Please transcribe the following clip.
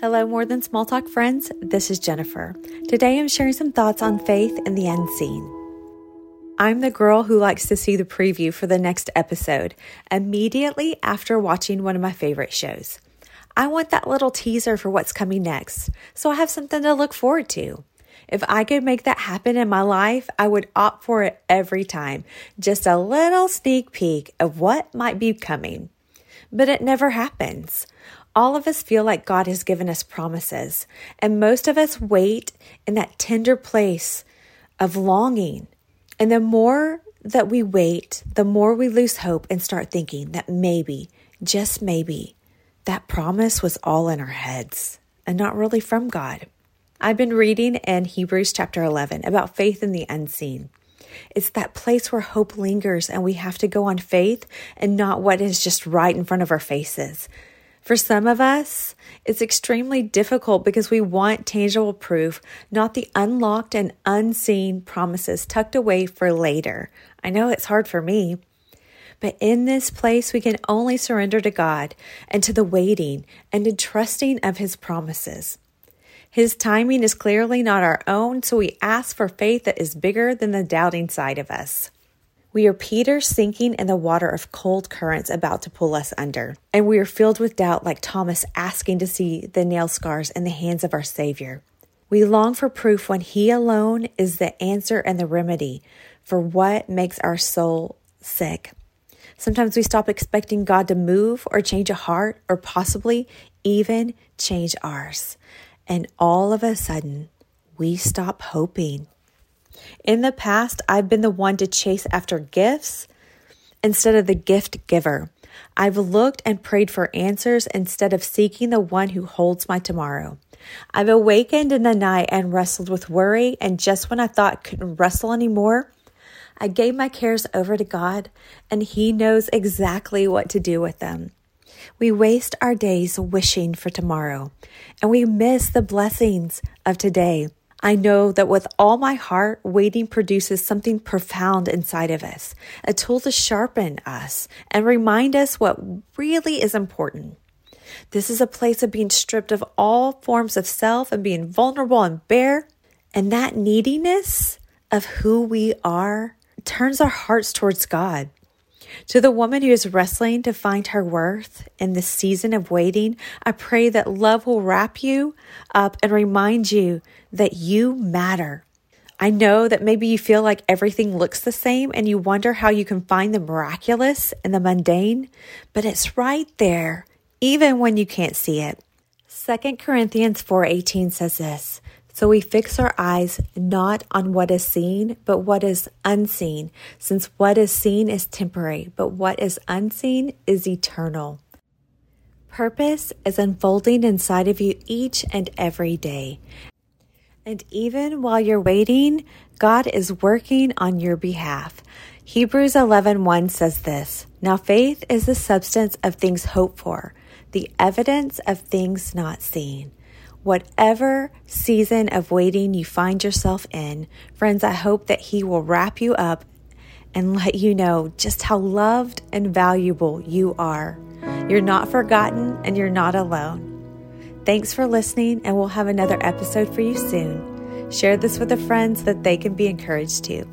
Hello, more than small talk friends. This is Jennifer. Today I'm sharing some thoughts on faith and the unseen. I'm the girl who likes to see the preview for the next episode immediately after watching one of my favorite shows. I want that little teaser for what's coming next, so I have something to look forward to. If I could make that happen in my life, I would opt for it every time. Just a little sneak peek of what might be coming. But it never happens. All of us feel like God has given us promises, and most of us wait in that tender place of longing. And the more that we wait, the more we lose hope and start thinking that maybe, just maybe, that promise was all in our heads and not really from God. I've been reading in Hebrews chapter 11 about faith in the unseen. It's that place where hope lingers and we have to go on faith and not what is just right in front of our faces. For some of us, it's extremely difficult because we want tangible proof, not the unlocked and unseen promises tucked away for later. I know it's hard for me. But in this place, we can only surrender to God and to the waiting and to trusting of His promises. His timing is clearly not our own, so we ask for faith that is bigger than the doubting side of us. We are Peter sinking in the water of cold currents about to pull us under. And we are filled with doubt, like Thomas asking to see the nail scars in the hands of our Savior. We long for proof when He alone is the answer and the remedy for what makes our soul sick. Sometimes we stop expecting God to move or change a heart or possibly even change ours. And all of a sudden, we stop hoping. In the past, I've been the one to chase after gifts instead of the gift giver. I've looked and prayed for answers instead of seeking the one who holds my tomorrow. I've awakened in the night and wrestled with worry, and just when I thought I couldn't wrestle anymore, I gave my cares over to God, and He knows exactly what to do with them. We waste our days wishing for tomorrow, and we miss the blessings of today. I know that with all my heart, waiting produces something profound inside of us, a tool to sharpen us and remind us what really is important. This is a place of being stripped of all forms of self and being vulnerable and bare. And that neediness of who we are turns our hearts towards God. To the woman who is wrestling to find her worth in this season of waiting, I pray that love will wrap you up and remind you that you matter. I know that maybe you feel like everything looks the same and you wonder how you can find the miraculous in the mundane, but it's right there, even when you can't see it. 2 Corinthians 4:18 says this, so we fix our eyes not on what is seen, but what is unseen, since what is seen is temporary, but what is unseen is eternal. Purpose is unfolding inside of you each and every day. And even while you're waiting, God is working on your behalf. Hebrews 11:1 says this, Now faith is the substance of things hoped for, the evidence of things not seen. Whatever season of waiting you find yourself in, friends, I hope that He will wrap you up and let you know just how loved and valuable you are. You're not forgotten and you're not alone. Thanks for listening, and we'll have another episode for you soon. Share this with a friend so that they can be encouraged too.